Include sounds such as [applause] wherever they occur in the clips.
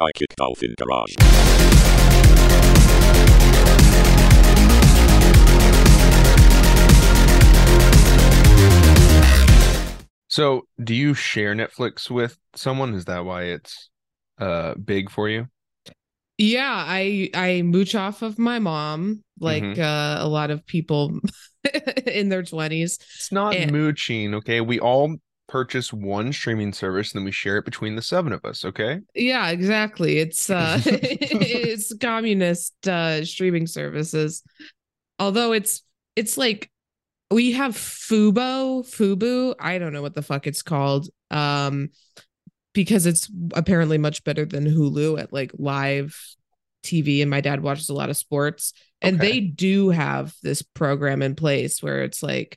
Psychic Dolphin Garage. So, do you share Netflix with someone? Is that why it's uh big for you? Yeah, I I mooch off of my mom like Mhm. uh, a lot of people [laughs] in their 20s. It's not And- mooching, okay? We all purchase one streaming service and then we share it between the seven of us, okay? Yeah, exactly. It's uh [laughs] it's communist uh streaming services. Although it's it's like we have Fubo, Fubu, I don't know what the fuck it's called. Um because it's apparently much better than Hulu at like live TV and my dad watches a lot of sports and Okay. they do have this program in place where it's like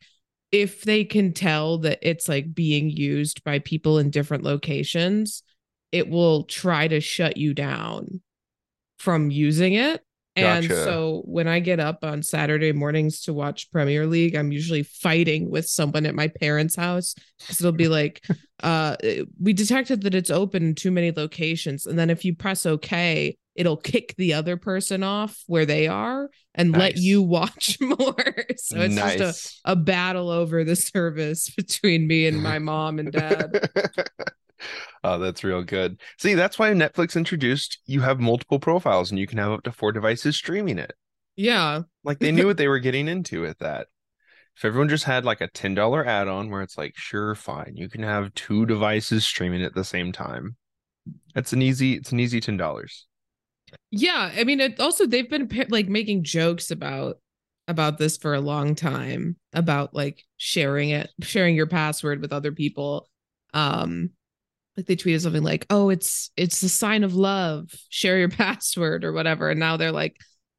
if they can tell that it's like being used by people in different locations it will try to shut you down from using it. And Gotcha. so when I get up on Saturday mornings to watch Premier League, I'm usually fighting with someone at my parents' house because it'll be like, [laughs] uh, we detected that it's open in too many locations. And then if you press OK, it'll kick the other person off where they are and let you watch [laughs] more. so it's just a, a battle over the service [laughs] between me and my mom and dad. Oh, that's real good. See, that's why Netflix introduced you have multiple profiles and you can have up to four devices streaming it. yeah. Like they knew what they were getting into with that. If everyone just had like a $10 add-on where it's like, sure, fine, you can have two devices streaming at the same time. That's an easy, it's an easy $10. Yeah, I mean, it also they've been like making jokes about about this for a long time about like sharing it, sharing your password with other people. Um, like they tweeted something like, "Oh, it's it's a sign of love. Share your [laughs] password or whatever." And now they're like,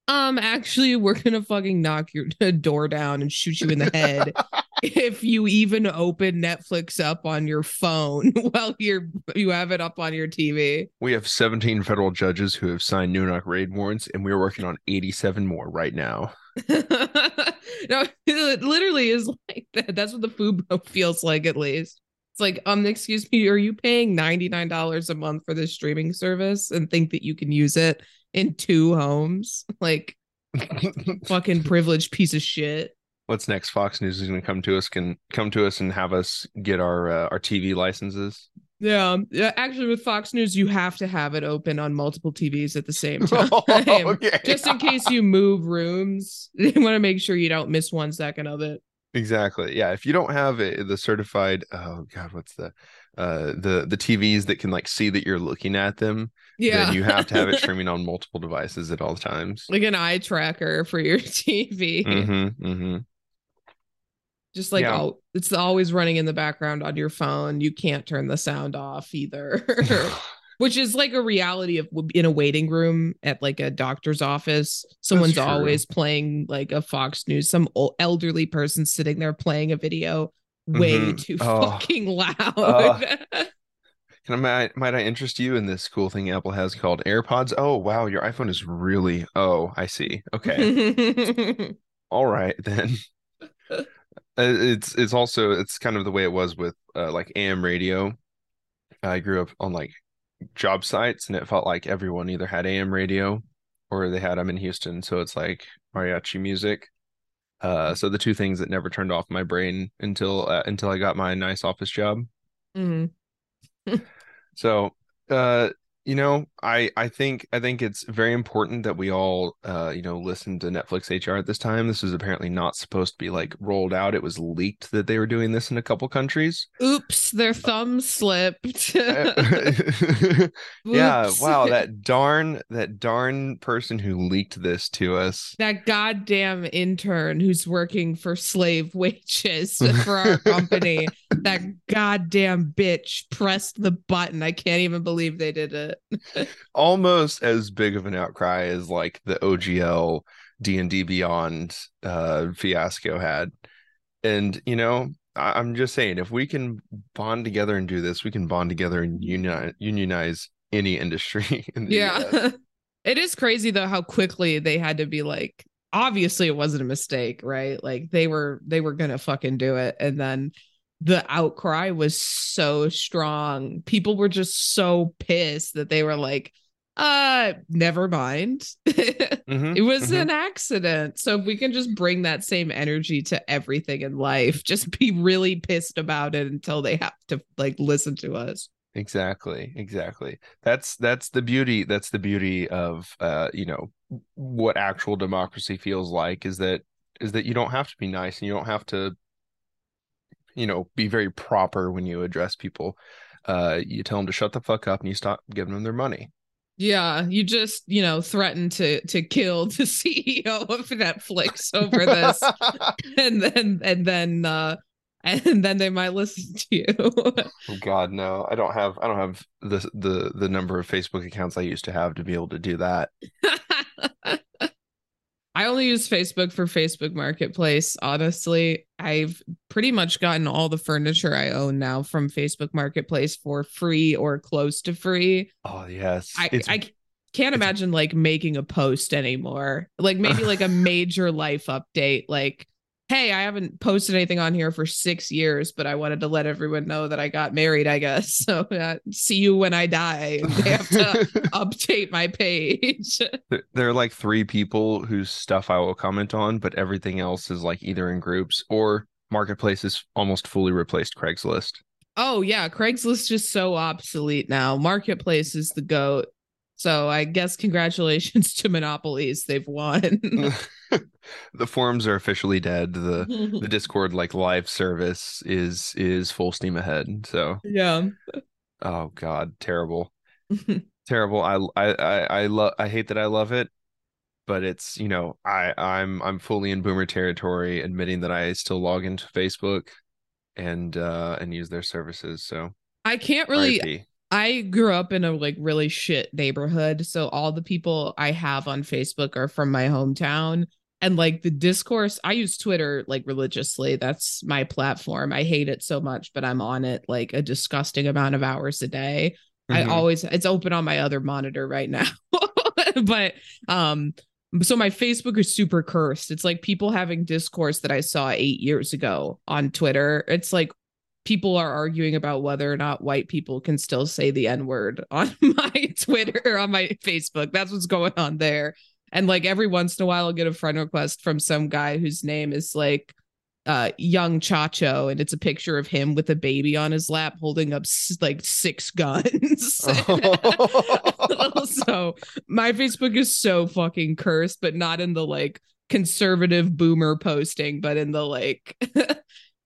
"Um, actually, we're gonna fucking knock your [laughs] door down and shoot you in the head [laughs] if you even open Netflix up on your phone while you're you have it up on your TV." We have 17 federal judges who have signed no knock raid warrants, and we're working on 87 more right now. no, it literally is like that. That's what the Fubo feels like, at least. It's like, um, excuse me, are you paying $99 a month for this streaming service and think that you can use it in two homes? [laughs] Like, [laughs] fucking privileged piece of shit. What's next? Fox News is going to come to us, can come to us and have us get our uh, our TV licenses. Yeah. yeah. Actually, with Fox News, you have to have it open on multiple TVs at the same [laughs] time. okay. Just in case you move rooms, you want to make sure you don't miss one second of it. Exactly. Yeah. If you don't have it, the certified, oh god, what's the uh the the TVs that can like see that you're looking at them, Yeah. then you have to have it [laughs] streaming on multiple devices at all times. like an eye tracker for your [laughs] TV. Mm-hmm, mm-hmm. Just like Yeah. all, it's always running in the background on your phone. You can't turn the sound off either, [sighs] [laughs] which is like a reality of in a waiting room at like a doctor's office. Someone's always playing like a Fox News, some old, elderly person sitting there playing a video way Mhm. too Oh. fucking loud. Oh. [laughs] Can I might, might I interest you in this cool thing Apple has called AirPods? Oh wow, your iPhone is really oh, I see. Okay. [laughs] all right then Uh, it's it's also it's kind of the way it was with uh, like am radio i grew up on like job sites and it felt like everyone either had am radio or they had i'm in houston. So it's like mariachi music. Uh so the two things that never turned off my brain until uh, until i got my nice office job. Mm-hmm. [laughs] so, uh, you know, I I think I think it's very important that we all uh, you know, listen to Netflix HR at this time. This is apparently not supposed to be like rolled out. It was leaked that they were doing this in a couple countries. Oops, their thumb slipped. [laughs] [laughs] yeah, wow, [laughs] that darn that darn person who leaked this to us. that goddamn intern who's working for slave wages for our company that goddamn bitch pressed the button. I can't even believe they did it. [laughs] Almost as big of an outcry as like the OGL D&D Beyond uh fiasco had. And you know, I- I'm just saying, if we can bond together and do this, we can bond together and unionize, unionize any industry. [laughs] In yeah. [laughs] It is crazy though how quickly they had to be like obviously it wasn't a mistake right? Like they were they were gonna fucking do it. And then the outcry was so strong people were just so pissed that they were like uh never mind [laughs] Mhm, it was mhm. an accident so if we can just bring that same energy to everything in life just be really pissed about it until they have to like listen to us Exactly, exactly. That's that's the beauty. That's the beauty of uh, you know, what actual democracy feels like is that is that you don't have to be nice and you don't have to, you know, be very proper when you address people. Uh, you tell them to shut the fuck up and you stop giving them their money. yeah you just you know threaten to to kill [laughs] the ceo of netflix over this [laughs] [laughs] and then and then uh and then they might listen to you Oh God, no. I don't have I don't have the the the number of Facebook accounts I used to have to be able to do that. I only use Facebook for Facebook Marketplace. Honestly, I've pretty much gotten all the furniture I own now from Facebook Marketplace for free or close to free. Oh yes. I, It's I can't imagine like making a post anymore. Like maybe like a [laughs] major life update. Like, hey, I haven't posted anything on here for six years, but I wanted to let everyone know that I got married, I guess. [laughs] So uh, see you when I die. [laughs] They have to update my page. [laughs] There- There are like three people whose stuff I will comment on, but everything else is like either in groups or Marketplace is almost fully replaced Craigslist. Oh yeah, Craigslist is just so obsolete now. Marketplace is the goat. So I guess congratulations to monopolies. They've won. [laughs] the forums are officially dead. The [laughs] the Discord like live service is is full steam ahead. So yeah. oh god, terrible. [laughs] Terrible. I I I, I love I hate that I love it, but it's, you know, I I'm I'm fully in boomer territory admitting that I still log into Facebook and uh and use their services. So I can't really RIP. I grew up in a like really shit neighborhood. So all the people I have on Facebook are from my hometown. And like the discourse, I use Twitter like religiously. That's my platform. I hate it so much, but I'm on it like a disgusting amount of hours a day. I Mhm. always it's open on my other monitor right now. [laughs] but um so my Facebook is super cursed. It's like people having discourse that I saw 8 years ago on Twitter. It's like people are arguing about whether or not white people can still say the n-word [laughs] on my Twitter or on my Facebook. That's what's going on there. And like every once in a while I'll get a friend request from some guy whose name is like uh young chacho and it's a picture of him with a baby on his lap holding up s- like six [laughs] guns [laughs] so my facebook is so fucking cursed but not in the like conservative boomer posting but in the like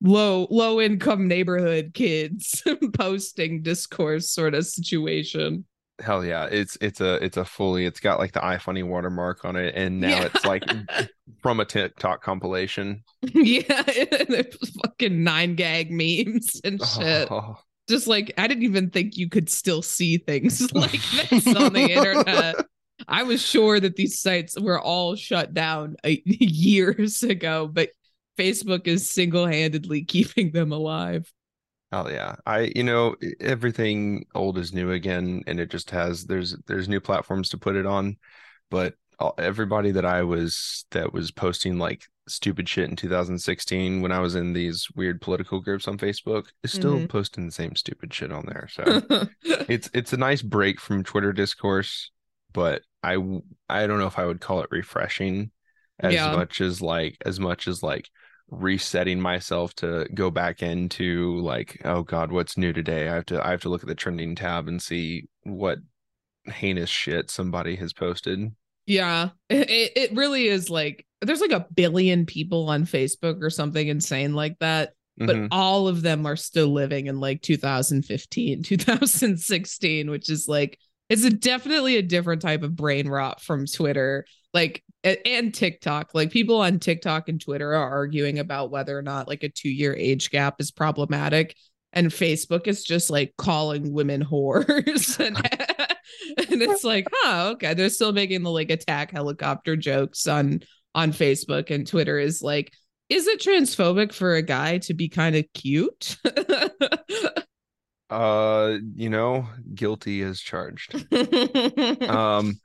low low income neighborhood kids [laughs] posting discourse sort of situation Hell yeah. It's it's a it's a fully it's got like the iFunny watermark on it and now Yeah. it's like [laughs] from a TikTok compilation. yeah there's fucking nine gag memes and [laughs] shit Oh, just like I didn't even think you could still see things like this on the internet. I was sure that these sites were all shut down uh, years ago, but Facebook is single-handedly [laughs] keeping them alive. Oh yeah. I you know everything old is new again and it just has there's there's new platforms to put it on but everybody that I was that was posting like stupid shit in 2016 when I was in these weird political groups on Facebook is still Mhm. posting the same stupid shit on there. So [laughs] it's it's a nice break from Twitter discourse, but I I don't know if I would call it refreshing as Yeah. much as like as much as like resetting myself to go back into like oh god what's new today I have to I have to look at the trending tab and see what heinous shit somebody has posted. yeah, it, it really is like there's like a billion people on Facebook or something insane like that. but Mhm. all of them are still living in like 2015 [laughs] 2016 which is like it's a definitely a different type of brain rot from twitter like and tiktok like people on tiktok and twitter are arguing about whether or not like a two year age gap is problematic and facebook is just like calling women [laughs] whores and [laughs] and it's like huh okay they're still making the like attack helicopter jokes on on facebook and twitter is like is it transphobic for a guy to be kind of cute? Uh you know guilty as charged. [laughs] um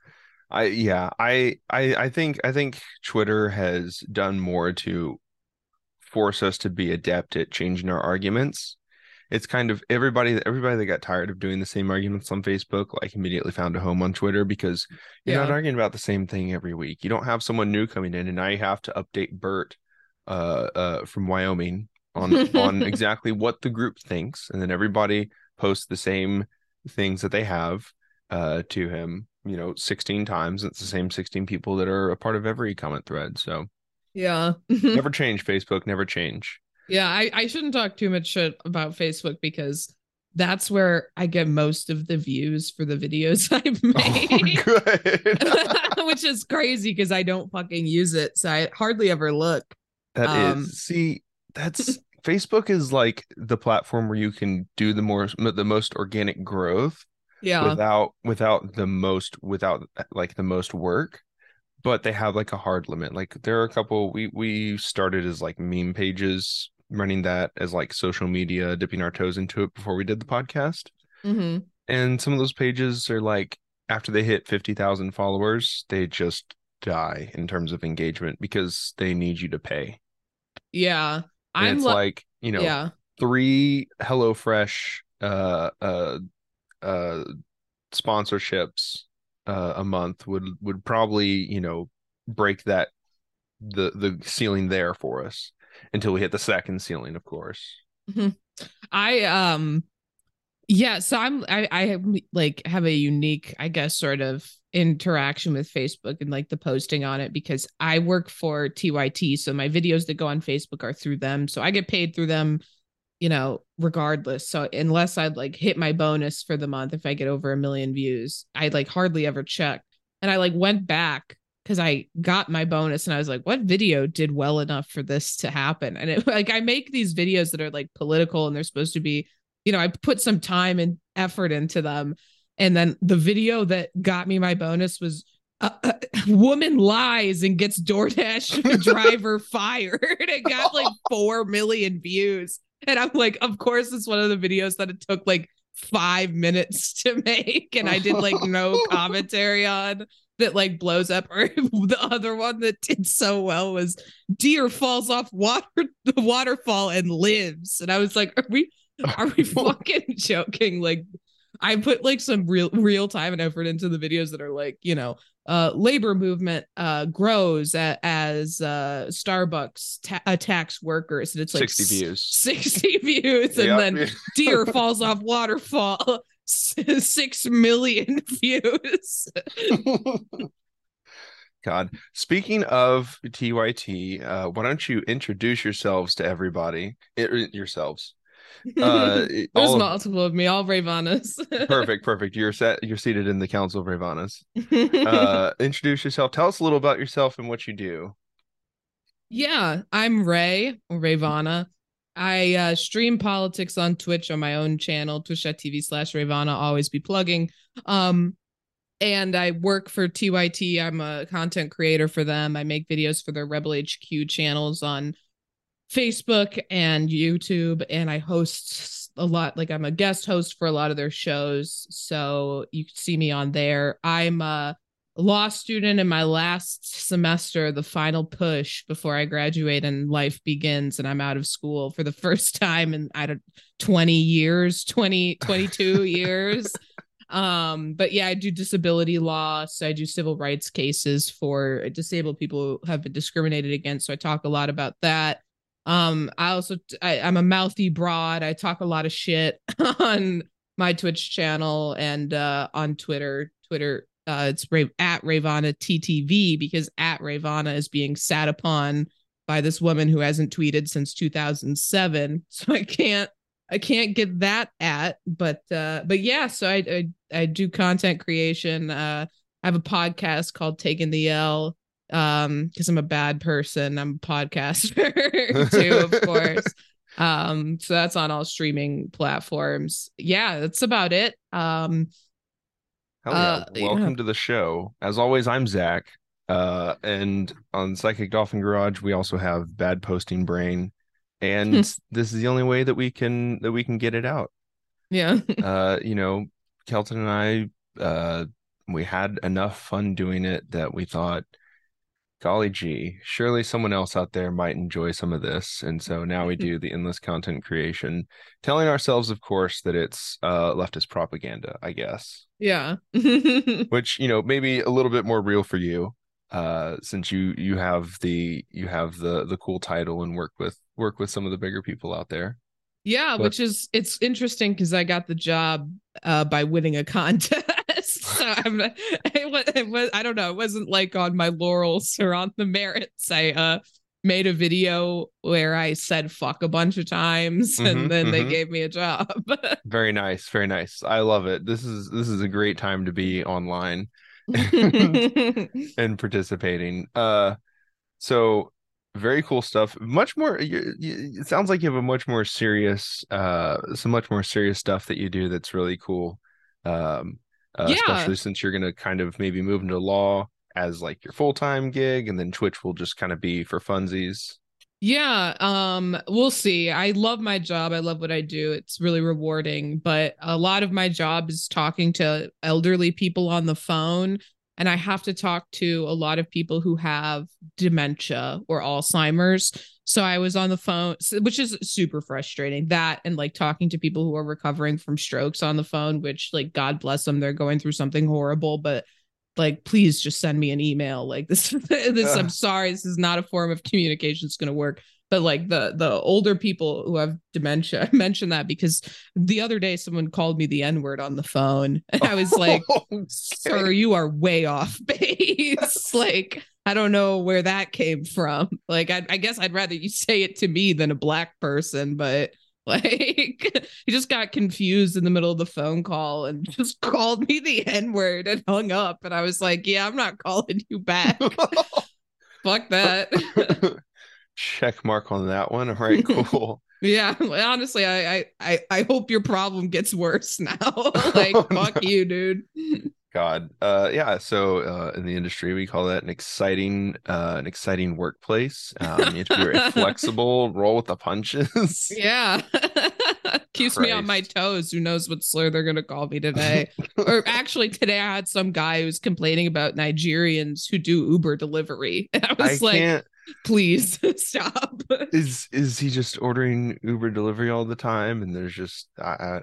i yeah I, I i think i think twitter has done more to force us to be adept at changing our arguments. It's kind of everybody everybody that got tired of doing the same arguments on Facebook like immediately found a home on Twitter because you're not arguing about the same thing every week. You don't have someone new coming in and you have to update Bert uh uh from Wyoming on on [laughs] exactly what the group thinks and then everybody posts the same things that they have uh to him, you know, 16 times. It's the same 16 people that are a part of every comment thread. So Yeah. [laughs] never change Facebook, never change. Yeah, I, I shouldn't talk too much shit about Facebook because that's where I get most of the views for the videos [laughs] I've Oh, made. [laughs] good. Which is crazy because I don't fucking use it. So I hardly ever look. That is Um, see, that's Facebook is like the platform where you can do the more the most organic growth Yeah. without without the most without like the most work. But they have like a hard limit. Like there are a couple we we started as like meme pages, running that as like social media, dipping our toes into it before we did the podcast. hmm And some of those pages are like after they hit 50,000 followers, they just die in terms of engagement because they need you to pay. Yeah. And I'm it's li- like, you know, yeah. three HelloFresh uh uh uh sponsorships uh a month would would probably, you know, break that the the ceiling there for us until we hit the second ceiling, of course. I um yeah, so I'm I I have, like have a unique, I guess, sort of interaction with Facebook and like the posting on it because I work for TYT, so my videos that go on Facebook are through them, so I get paid through them, you know, regardless. So unless I'd like hit my bonus for the month, if I get over a million views, I like hardly ever check. And I like went back because I got my bonus and I was like, what video did well enough for this to happen? And it [laughs] like I make these videos that are like political and they're supposed to be, you know, I put some time and effort into them. And then the video that got me my bonus was a, uh, [laughs] woman lies and gets DoorDash [laughs] driver fired. It got like 4 million views. [laughs] And I'm like, of course, it's one of the videos that it took like five minutes to make. And I did like no [laughs] commentary on that like blows up. Or [laughs] the other one that did so well was deer falls off water the waterfall and lives. And I was like, are we are we fucking joking? Like I put like some real real time and effort into the videos that are like, you know, uh labor movement uh grows a, as uh Starbucks ta- attacks workers and it's like 60 s- views. 60 [laughs] views and Yep. then deer [laughs] falls off waterfall six million [laughs] views God. Speaking of TYT, uh, why don't you introduce yourselves to everybody? I- yourselves. Uh, [laughs] there's of- multiple of me all Rayvanas [laughs] perfect, perfect. You're set. You're seated in the Council of Ravanas. [laughs] Uh, introduce yourself. Tell us a little about yourself and what you do. yeah i'm ray or rayvana i uh, stream politics on twitch on my own channel twitch.tv slash Ravana, always be plugging um and i work for tyt i'm a content creator for them i make videos for their rebel hq channels on facebook and youtube and i host a lot like i'm a guest host for a lot of their shows so you can see me on there. I'm a law student in my last semester the final push before i graduate and life begins and i'm out of school for the [laughs] first time in i don't 20 years 20 22 [laughs] years. Um but yeah i do disability law so i do civil rights cases for disabled people who have been discriminated against so i talk a lot about that um i also I, i'm a mouthy broad i talk a lot of shit [laughs] on my twitch channel and uh on twitter twitter uh it's at Ravana TTV because at Ravana is being sat upon by this woman who hasn't tweeted since 2007 [laughs] so i can't I can't get that at, but uh, but yeah. So I, I I do content creation. Uh, I have a podcast called Taking the L. Um, because I'm a bad person. I'm a podcaster [laughs] too, of course. Um, so that's on all streaming platforms. Yeah, that's about it. Um, Hell yeah. Uh, Welcome yeah. to the show. As always, I'm Zach. Uh, and on Psychic Dolphin Garage, we also have Bad Posting Brain. And [laughs] this is the only way that we can that we can get it out. yeah. [laughs] Uh, you know, Kelton and I uh we had enough fun doing it that we thought, golly gee, surely someone else out there might enjoy some of this. And so now we [laughs] do the endless content creation, telling ourselves, of course, that it's uh, leftist propaganda, I guess. Yeah. [laughs] Which, you know, maybe a little bit more real for you, uh, since you you have the you have the the cool title and work with work with some of the bigger people out there. Yeah, but, which is it's interesting because I got the job uh, by winning a contest. So I'm, [laughs] it was, it was, I don't know. It wasn't like on my laurels or on the merits. I uh, made a video where I said fuck a bunch of times and mm-hmm, then mm-hmm. they gave me a job. [laughs] very nice, very nice. I love it. This is this is a great time to be online [laughs] and, participating. Uh so very cool stuff. Much more you, you, it sounds like you have a much more serious uh some much more serious stuff that you do that's really cool. Um uh, yeah. especially since you're going to kind of maybe move into law as like your full-time gig and then twitch will just kind of be for funsies yeah um we'll see i love my job i love what i do it's really rewarding but a lot of my job is talking to elderly people on the phone and I have to talk to a lot of people who have dementia or Alzheimer's. So I was on the phone, which is super frustrating. That and like talking to people who are recovering from strokes on the phone, which like God bless them, they're going through something horrible, but like please just send me an email. Like [laughs] this, this I'm sorry, this is not a form of communication that's going to work but like the the older people who have dementia i [laughs] mentioned that because the other day someone called me the n-word on the phone and i was [laughs] like oh, okay. sir you are way off base like i don't know where that came from [laughs] like I, I guess i'd rather you say it to me than a black person but [laughs] like he just got confused in the middle of the phone call and [laughs] just called me the n-word and hung up and i was like yeah i'm not calling you back fuck that check mark on that one. All right, cool. yeah, honestly, I, I I hope your problem gets worse now. like, oh, fuck no. you, dude. God, uh, yeah. So uh, in the industry, we call that an exciting, uh, an exciting workplace. Um, you have to be very [laughs] flexible, roll with the punches. Yeah, [laughs] keeps Christ. me on my toes. Who knows what slur they're gonna call me today? [laughs] or actually, today I had some guy who was complaining about Nigerians who do Uber delivery, and I was I like, can't please [laughs] stop is is he just ordering uber delivery all the time and there's just uh,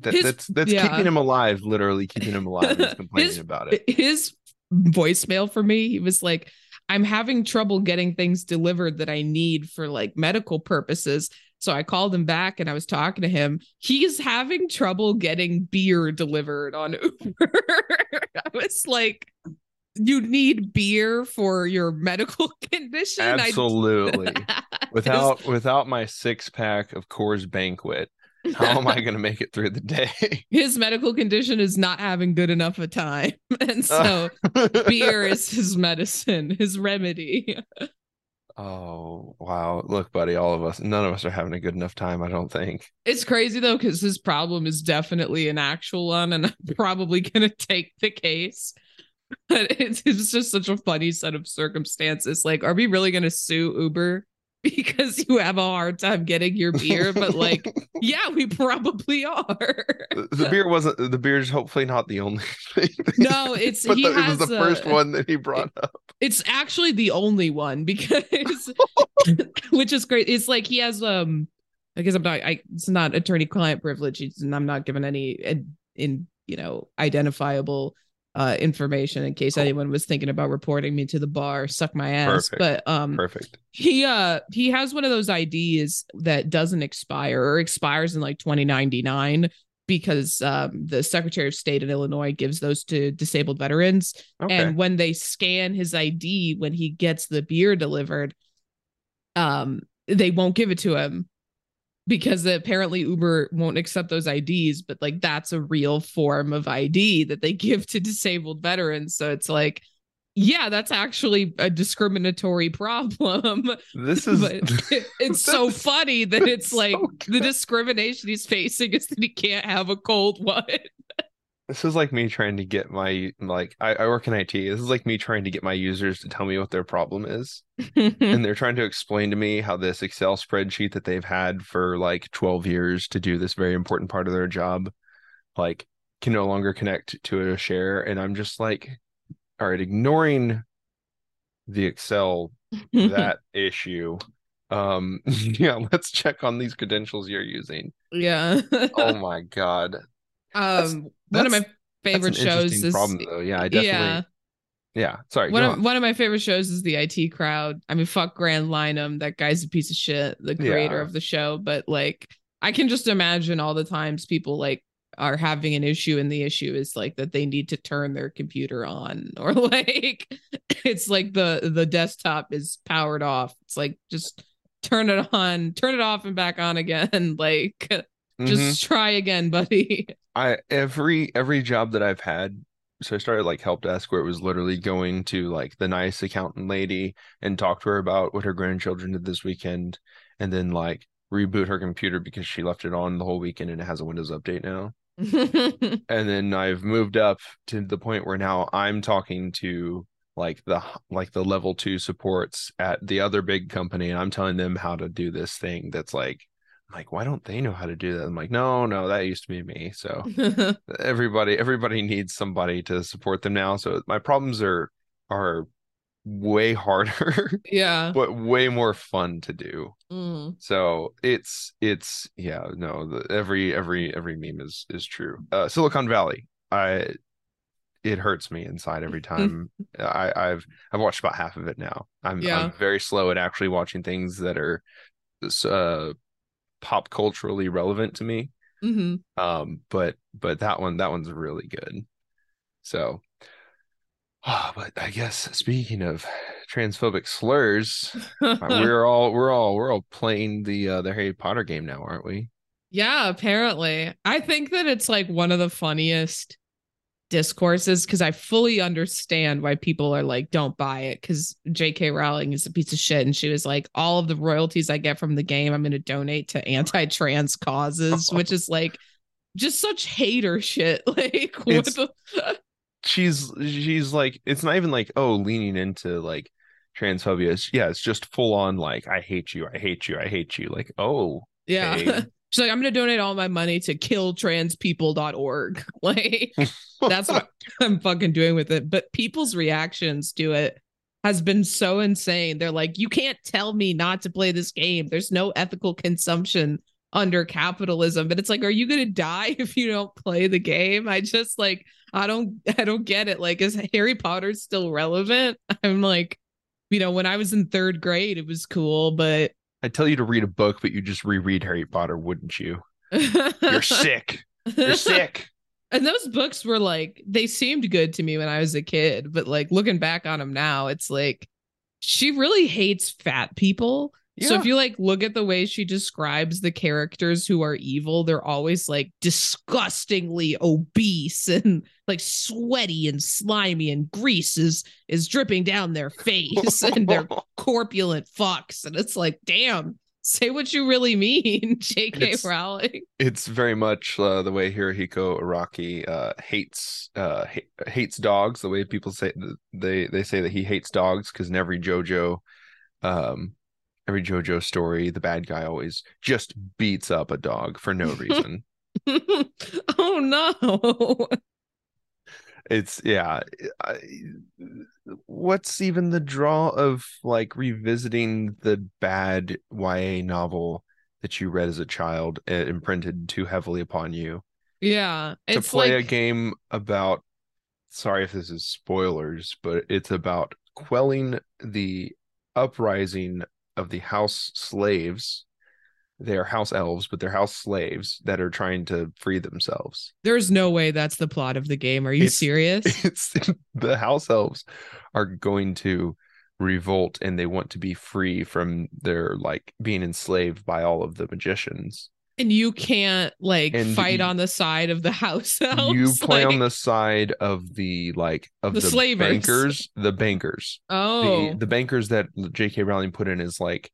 that, his, that's that's yeah. keeping him alive literally keeping him alive he's [laughs] complaining his, about it his voicemail for me he was like i'm having trouble getting things delivered that i need for like medical purposes so I called him back and I was talking to him. He's having trouble getting beer delivered on Uber. [laughs] I was like, you need beer for your medical [laughs] condition. Absolutely. [laughs] without without my six pack of Coors Banquet, how am I [laughs] going to make it through the day? His medical condition is not having good enough a time, and so beer is his medicine, his remedy. Oh, wow. Look, buddy, all of us, none of us are having a good enough time, I don't think. It's crazy though, because his problem is definitely an actual one, and I'm probably going to take the case. [laughs] But it's, it's just such a funny set of circumstances. Like, are we really going to sue Uber [laughs] because you have a hard time getting your beer? But like, [laughs] yeah, we probably are. the beer wasn't the beer's hopefully not the only thing. No, it's but the, it was the a, first one that he brought up. It's actually the only one because, which is great. It's like he has um. I guess I'm not. I it's not attorney client privilege, and I'm not given any in you know identifiable uh, information in case cool. anyone was thinking about reporting me to the bar, suck my ass. Perfect. But um, perfect. He uh he has one of those IDs that doesn't expire or expires in like 2099 because um, the Secretary of State in Illinois gives those to disabled veterans. Okay. And when they scan his ID when he gets the beer delivered, um, they won't give it to him because apparently Uber won't accept those IDs, but like that's a real form of ID that they give to disabled veterans. So it's like, yeah, that's actually a discriminatory problem. This [laughs] is [laughs] it's so funny that it's like so the discrimination he's facing is that he can't have a cold one. This is like me trying to get my like I, I, work in IT. This is like me trying to get my users to tell me what their problem is. and they're trying to explain to me how this Excel spreadsheet that they've had for like 12 years to do this very important part of their job like can no longer connect to a share and I'm just like all right, ignoring the Excel [laughs] that issue. Um, [laughs] yeah, let's check on these credentials you're using. yeah. Oh [laughs] my god, um, one of my favorite shows is problem though. Yeah, I definitely. yeah. Yeah, sorry. One of on. one of my favorite shows is the IT crowd. I mean, fuck Graham Linehan. That guy's a piece of shit, the creator Yeah. of the show. But like, I can just imagine all the times people like are having an issue, and the issue is like that they need to turn their computer on, [laughs] or like it's like the the desktop is powered off. It's like just turn it on, turn it off, and back on again. [laughs] like, Mhm. just try again, [laughs] buddy. I every every job that I've had, so I started like help desk where it was literally going to like the nice accountant lady and talk to her about what her grandchildren did this weekend, and then like reboot her computer because she left it on the whole weekend and it has a Windows update now. [laughs] And then I've moved up to the point where now I'm talking to like the like the level two supports at the other big company and I'm telling them how to do this thing that's like I'm like why don't they know how to do that? I'm like no no that used to be me. So [laughs] everybody everybody needs somebody to support them now. So my problems are are way [laughs] harder yeah. but way more fun to do. Mm. So it's it's yeah no the, every every every meme is is true. Uh, Silicon Valley, I it hurts me inside every time. [laughs] I I've I've watched about half of it now. I'm Yeah. I'm very slow at actually watching things that are uh pop culturally relevant to me. hmm Um, but but that one that one's really good. So. [sighs] Ah, but I guess speaking of transphobic slurs, [laughs] we're all we're all we're all playing the uh the Harry Potter game now, aren't we? Yeah, apparently. I think that it's like one of the funniest discourses because I fully understand why people are like, don't buy it. Because J.K. Rowling is a piece of shit. And she was like, all of the royalties I get from the game, I'm going to donate to anti trans causes, [laughs] which is like just such hater shit. [laughs] Like, what the. She's she's like it's not even like oh leaning into like transphobia. It's, yeah, it's just full on like I hate you, I hate you, I hate you. Like oh Yeah. [laughs] She's like, I'm going to donate all my money to killtranspeople.org. [laughs] Like, that's what [laughs] I'm fucking doing with it. But people's reactions to it has been so insane. They're like, you can't tell me not to play this game. There's no ethical consumption under capitalism. But it's like, are you gonna [laughs] die if you don't play the game? I just like, I don't, I don't get it. Like, is Harry Potter still relevant? I'm like, you know, when I was in third grade, it was cool, but I tell you to read a book, but you just reread Harry Potter, wouldn't you? You're [laughs] sick. You're sick. And those books were like, they seemed good to me when I was a kid, but like looking back on them now, it's like she really hates fat people. So if you like look at the way she describes the characters who are evil, they're always like disgustingly obese and like sweaty and slimy and grease is is dripping down their face and they're [laughs] corpulent fucks. And it's like, damn, say what you really mean, [laughs] JK It's- Rowling. it's very much uh, the way Hirohiko Araki uh, hates uh, ha- hates dogs. The way people say they they say that he hates dogs because in every JoJo, um, every JoJo story, the bad guy always just beats up a dog for no reason. [laughs] oh no. it's yeah. I, what's even the draw of like revisiting the bad YA novel that you read as a child and imprinted too heavily upon you? Yeah. to play like a game about sorry if this is spoilers but it's about quelling the uprising of the house slaves they are house elves but they're house slaves that are trying to free themselves there's no way that's the plot of the game. Are you It's- serious? [laughs] it's the house elves are going to revolt and they want to be free from their like being enslaved by all of the magicians and you can't like And fight you- on the side of the [laughs] house elves. you play on the side of the like of The the, slavers. bankers the bankers Oh. the the bankers that J.K. Rowling put in is like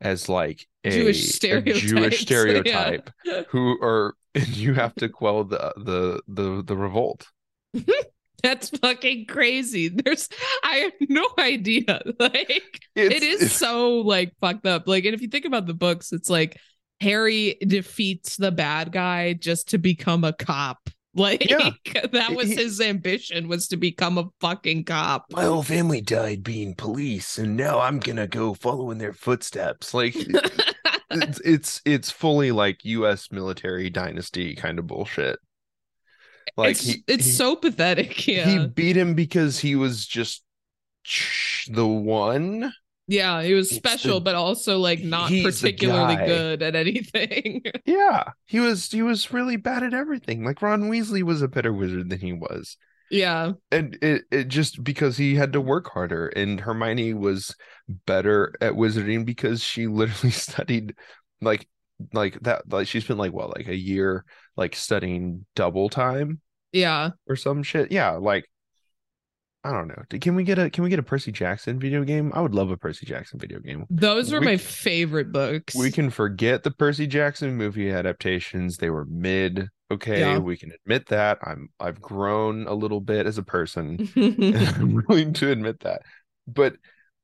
as like a Jewish a. Jewish [laughs] stereotype Yeah. who are [laughs] and you have to quell the the the the revolt. That's fucking crazy. There's I have no idea. Like It's, it is it's- so like fucked up. Like, and if you think about the books, it's like Harry defeats the bad guy just to become a cop. [laughs] Like Yeah. that was his ambition was to become a fucking cop. My whole family died being police, and now I'm gonna go follow in their footsteps. Like [laughs] it's it's it's fully like U.S. military dynasty kind of bullshit. Like it's he, it's he- so pathetic. Yeah. he beat him because he was just the one. Yeah, he was special, the- but also like not particularly good at anything. [laughs] Yeah, he was he was really bad at everything. Like Ron Weasley was a better wizard than he was. yeah. and it, it just because he had to work harder and hermione was better at wizarding because she [laughs] literally studied like like that like she spent like what like a year like studying double time Yeah. or some shit yeah like i don't know can we get a can we get a percy jackson video game i would love a percy jackson video game Those were We my favorite books. we can forget the percy jackson movie adaptations they were mid okay Yeah. we can admit that i'm i've grown a little bit as a person [laughs] [laughs] I'm willing to admit that. But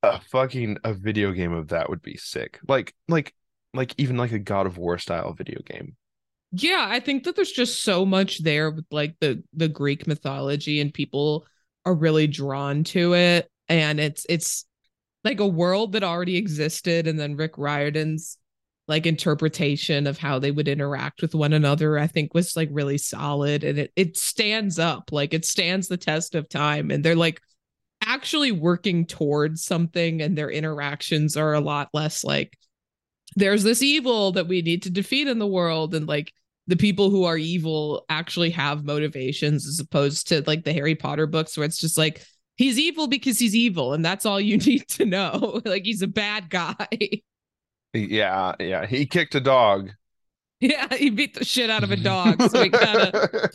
a fucking a video game of that would be sick. Like like like even like a God of War style video game. yeah, I think that there's just so much there with like the the Greek mythology and people are really drawn to it. And it's it's like a world that already existed and then Rick Riordan's like interpretation of how they would interact with one another I think was like really solid. And it it stands up like it stands the test of time. And they're like actually working towards something and their interactions are a lot less like there's this evil that we need to defeat in the world and like the people who are evil actually have motivations as opposed to like the Harry Potter books where it's just like he's evil because he's evil and that's all you [laughs] need to know [laughs] like he's a bad guy Yeah, yeah. He kicked a dog. [laughs] yeah he beat the shit out of a dog so we gotta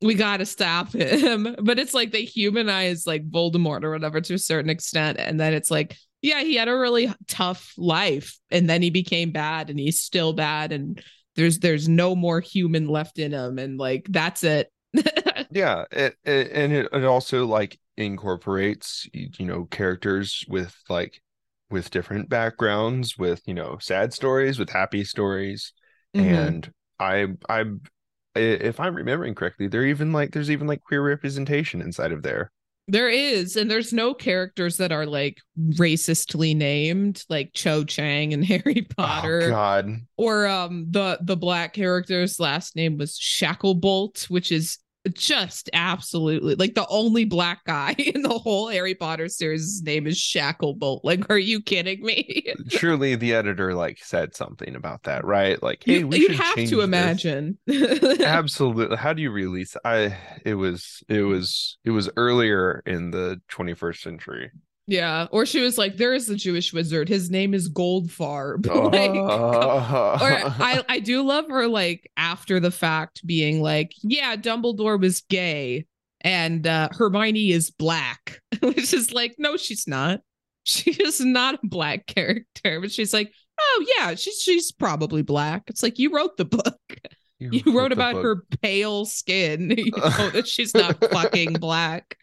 we gotta stop him but it's like they humanize like Voldemort or whatever to a certain extent and then it's like yeah he had a really tough life and then he became bad and he's still bad and there's there's no more human left in him and like that's it [laughs] yeah, it, it and it, it also like incorporates you know characters with like with different backgrounds, with you know sad stories, with happy stories. Mhm. and I I i- if I'm remembering correctly, there even like there's even like queer representation inside of there. There is, and there's no characters that are like racistly named, like Cho Chang and [laughs] Harry Oh Potter, God, or um the the black character's last name was Shacklebolt, which is just absolutely like the only black guy [laughs] in the whole Harry Potter series. His name is Shacklebolt. Like, are you kidding me? [laughs] surely the editor like said something about that, right? Like, hey, you we you'd should have to imagine. [laughs] Absolutely. How do you release? I it was it was it was earlier in the 21st century. Yeah, or she was like, "There is a Jewish wizard. His name is Goldfarb." [laughs] like, [laughs] or I I do love her like after the fact being like, yeah, Dumbledore was gay and uh Hermione is black, [laughs] which is like, no, she's not. She is not a black character, but she's like, oh yeah, she's she's probably black. It's like you wrote the book. You wrote the about book. her pale skin. You know that she's not fucking black.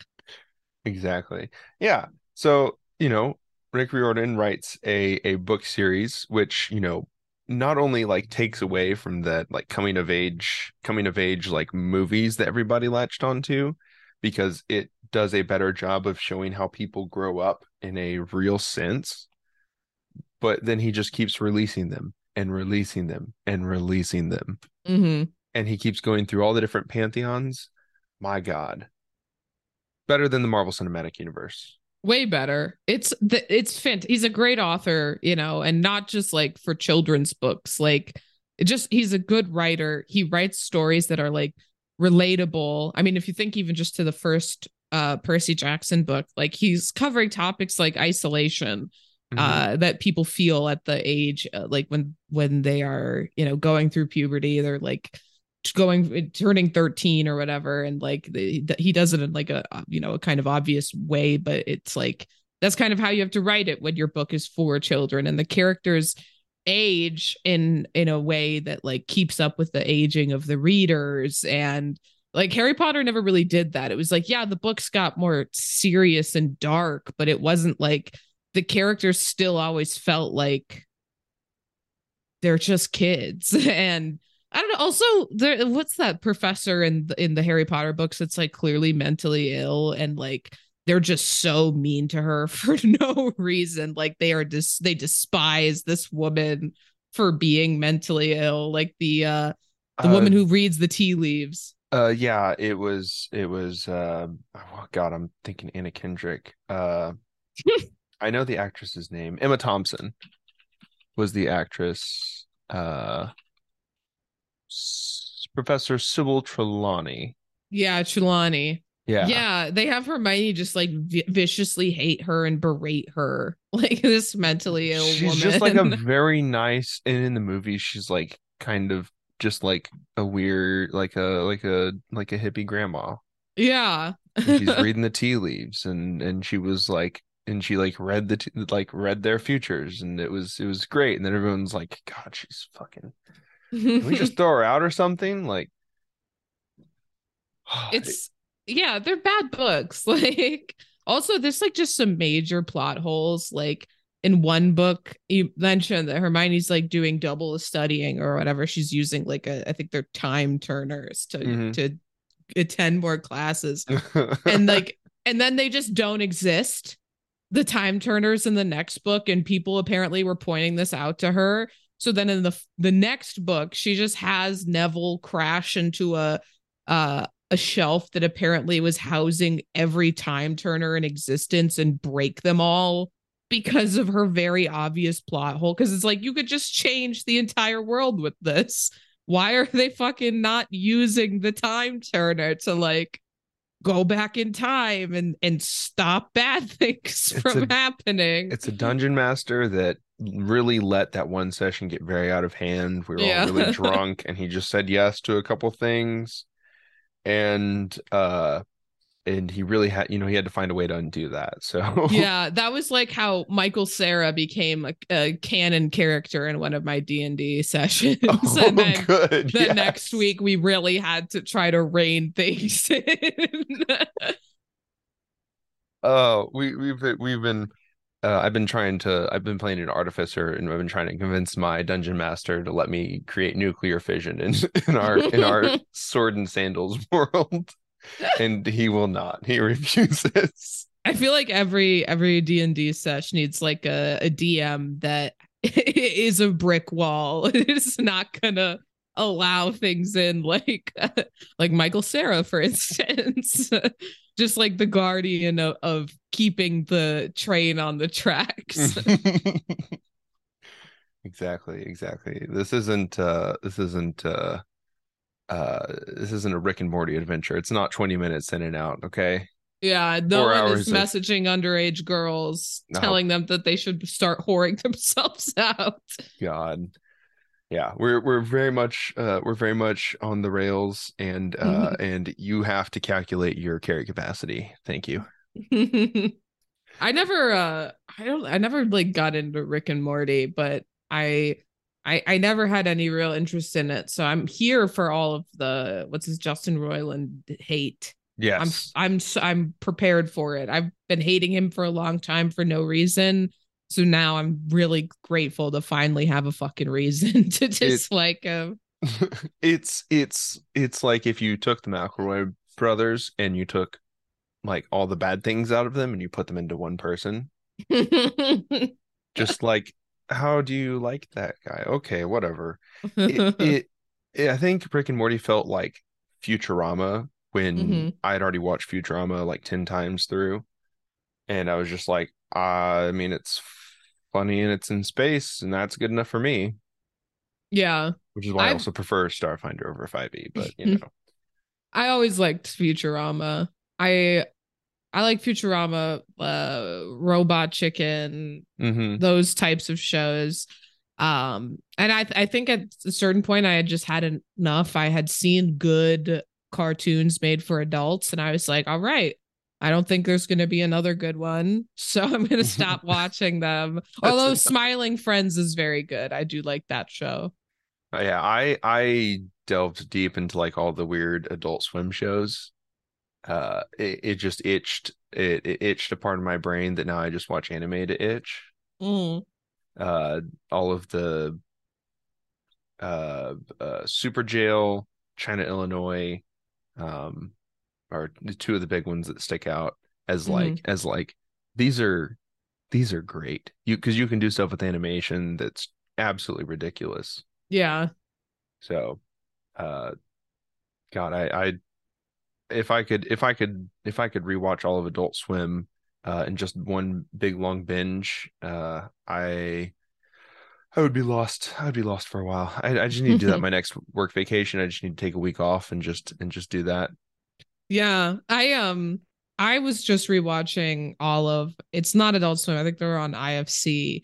Exactly. Yeah. So, you know, Rick Riordan writes a a book series which, you know, not only like takes away from that like coming of age coming of age like movies that everybody latched onto because it does a better job of showing how people grow up in a real sense. But then he just keeps releasing them and releasing them and releasing them. hmm And he keeps going through all the different pantheons. My God. Better than the Marvel Cinematic Universe. Way better. It's the it's fant he's a great author you know and not just like for children's books. Like just he's a good writer. He writes stories that are like relatable. I mean if you think even just to the first uh percy jackson book like he's covering topics like isolation Mhm. uh that people feel at the age uh, like when when they are you know going through puberty they're like going turning 13 or whatever and like the, he does it in like a you know a kind of obvious way but it's like that's kind of how you have to write it when your book is for children and the characters age in in a way that like keeps up with the aging of the readers and like Harry Potter never really did that. It was like, yeah, the books got more serious and dark, but it wasn't like the characters still always felt like they're just kids. [laughs] And I don't know. Also, there what's that professor in the, in the Harry Potter books that's like clearly mentally ill and like they're just so mean to her [laughs] for [laughs] no reason. Like they are just they despise this woman for being mentally ill. Like the uh the Uh, woman who reads the tea leaves. Uh, yeah, it was it was uh oh God, I'm thinking Anna Kendrick. Uh [laughs] I know the actress's name. Emma Thompson was the actress. Uh Professor Sybil Trelawney. Yeah, Trelawney. Yeah. Yeah. they have Hermione just like vi- viciously hate her and berate her [laughs] like this mentally ill She's woman. just like a [laughs] very nice and in the movie she's like kind of just like a weird like a like a like a hippie grandma. yeah. she's [laughs] reading the tea leaves and and she was like and she like read the t- like read their futures and it was it was great and then everyone's like god she's fucking can we just [laughs] throw her out or something like [sighs] it's yeah, they're bad books. [laughs] Like also there's like just some major plot holes. Like in one book, you mentioned that Hermione's like doing double studying or whatever. She's using like a I think they're time turners to Mhm. to attend more classes. [laughs] and like and then they just don't exist the time turners in the next book and people apparently were pointing this out to her so then in the the next book she just has neville crash into a uh a shelf that apparently was housing every time turner in existence and break them all because of her very obvious plot hole because it's like you could just change the entire world with this why are they fucking not using the time turner to like go back in time and and stop bad [laughs] things It's from a- happening. it's a dungeon master that really let that one session get very out of hand we were Yeah. all really [laughs] drunk and he just said yes to a couple things and uh and he really had you know he had to find a way to undo that so [laughs] yeah, that was like how Michael Cera became a, a canon character in one of my D and D [laughs] sessions, oh, and then good the yes. next week we really had to try to rein things in. Oh, we we've we've been uh, I've been trying to I've been playing an artificer and I've been trying to convince my dungeon master to let me create nuclear fission in [laughs] in our in our [laughs] sword and sandals [laughs] world. And he will not. He refuses. I feel like every every D and D sesh needs like a, a DM that is a brick wall. It's not gonna allow things in like [laughs] like Michael Cera, for [laughs] instance. Just like the guardian of, of keeping the train on the tracks. [laughs] exactly, exactly. This isn't uh this isn't uh uh this isn't a Rick and Morty adventure. It's not 20 minutes in and out, okay? yeah, no Four one is of- messaging underage girls No. telling them that they should start whoring themselves out. God. Yeah, we're we're very much uh we're very much on the rails and uh [laughs] and you have to calculate your carry capacity. Thank you. [laughs] I never uh I don't I never like got into Rick and Morty, but I I I never had any real interest in it. So I'm here for all of the what's his Justin Roiland hate. Yes. I'm I'm I'm prepared for it. I've been hating him for a long time for no reason. So now I'm really grateful to finally have a fucking reason [laughs] to dislike him. [laughs] it's it's it's like if you took the McElroy brothers and you took like all the bad things out of them and you put them into one person. Just [laughs] like how do you like that guy? Okay, whatever. it, it, it- I think Rick and Morty felt like Futurama when Mhm. I had already watched Futurama like 10 times through. And I was just like, uh, I mean, it's funny and it's in space, and that's good enough for me, yeah. which is why I I've- also prefer Starfinder over 5e. But you [laughs] know, I always liked Futurama. I I like Futurama, uh, Robot Chicken, hmm those types of shows. Um, and I I think at a certain point I had just had enough. I had seen good cartoons made for adults, and I was like, all right. I don't think there's going to be another good one. So [laughs] I'm going to stop [laughs] watching them. Although enough. Smiling Friends is very good. I do like that show. Uh, yeah, I I delved deep into like all the weird Adult Swim shows. Uh, it, it just itched it, it itched a part of my brain that now I just watch anime to itch. Mm. uh all of the uh, uh, Superjail, China, Illinois, um, are the two of the big ones that stick out as like mm-hmm. as like these are these are great. You because you can do stuff with animation that's absolutely ridiculous. Yeah. So, uh, God, I, I, if I could, if I could, if I could rewatch all of Adult Swim, uh, in just one big long binge, uh, I, I would be lost. I would be lost for a while. I, I just need to do that [laughs] my next work vacation. I just need to take a week off and just and just do that. Yeah, I um I was just rewatching all of it's not Adult Swim. I think they're on IFC.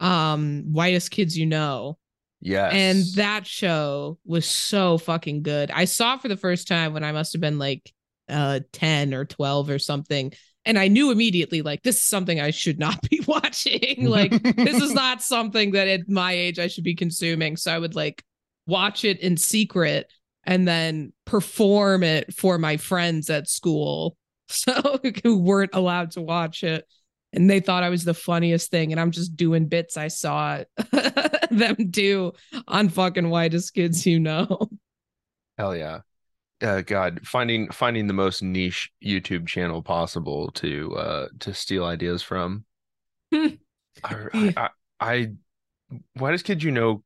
Um, Whitest Kids You Know. Yes. And that show was so fucking good. I saw it for the first time when I must have been like uh 10 or 12 or something. And I knew immediately, like, this is something I should not [laughs] be watching. like, this is [laughs] not something that at my age I should be consuming. So I would like watch it in secret and then perform it for my friends at school. [laughs] So who weren't allowed to watch it and they thought I was the funniest thing, and I'm just doing bits I saw [laughs] them do on fucking whitest kids you know. Hell yeah. Uh, God, finding finding the most niche YouTube channel possible to uh to steal ideas from. [laughs] I, I, I, I, whitest kids you know